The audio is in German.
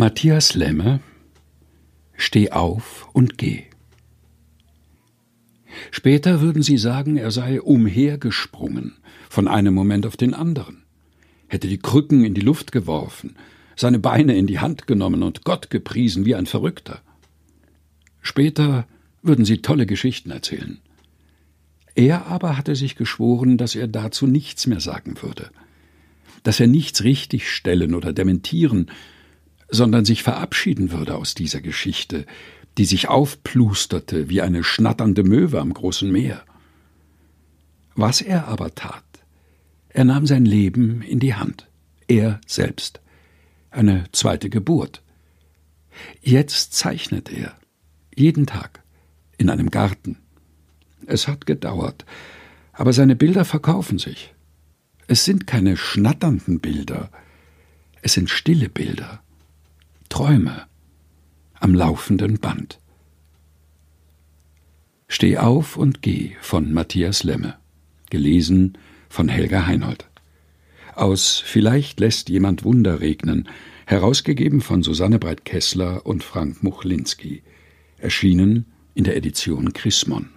Matthias Lemme Steh auf und geh. Später würden sie sagen, er sei umhergesprungen, von einem Moment auf den anderen, hätte die Krücken in die Luft geworfen, seine Beine in die Hand genommen und Gott gepriesen wie ein Verrückter. Später würden sie tolle Geschichten erzählen. Er aber hatte sich geschworen, dass er dazu nichts mehr sagen würde, dass er nichts richtigstellen oder dementieren, sondern sich verabschieden würde aus dieser Geschichte, die sich aufplusterte wie eine schnatternde Möwe am großen Meer. Was er aber tat, er nahm sein Leben in die Hand, er selbst, eine zweite Geburt. Jetzt zeichnet er, jeden Tag, in einem Garten. Es hat gedauert, aber seine Bilder verkaufen sich. Es sind keine schnatternden Bilder, es sind stille Bilder, Träume am laufenden Band. Steh auf und geh von Matthias Lemme. Gelesen von Helga Heinold. Aus Vielleicht lässt jemand Wunder regnen, herausgegeben von Susanne Breit-Kessler und Frank Muchlinski. Erschienen in der Edition Chrismon.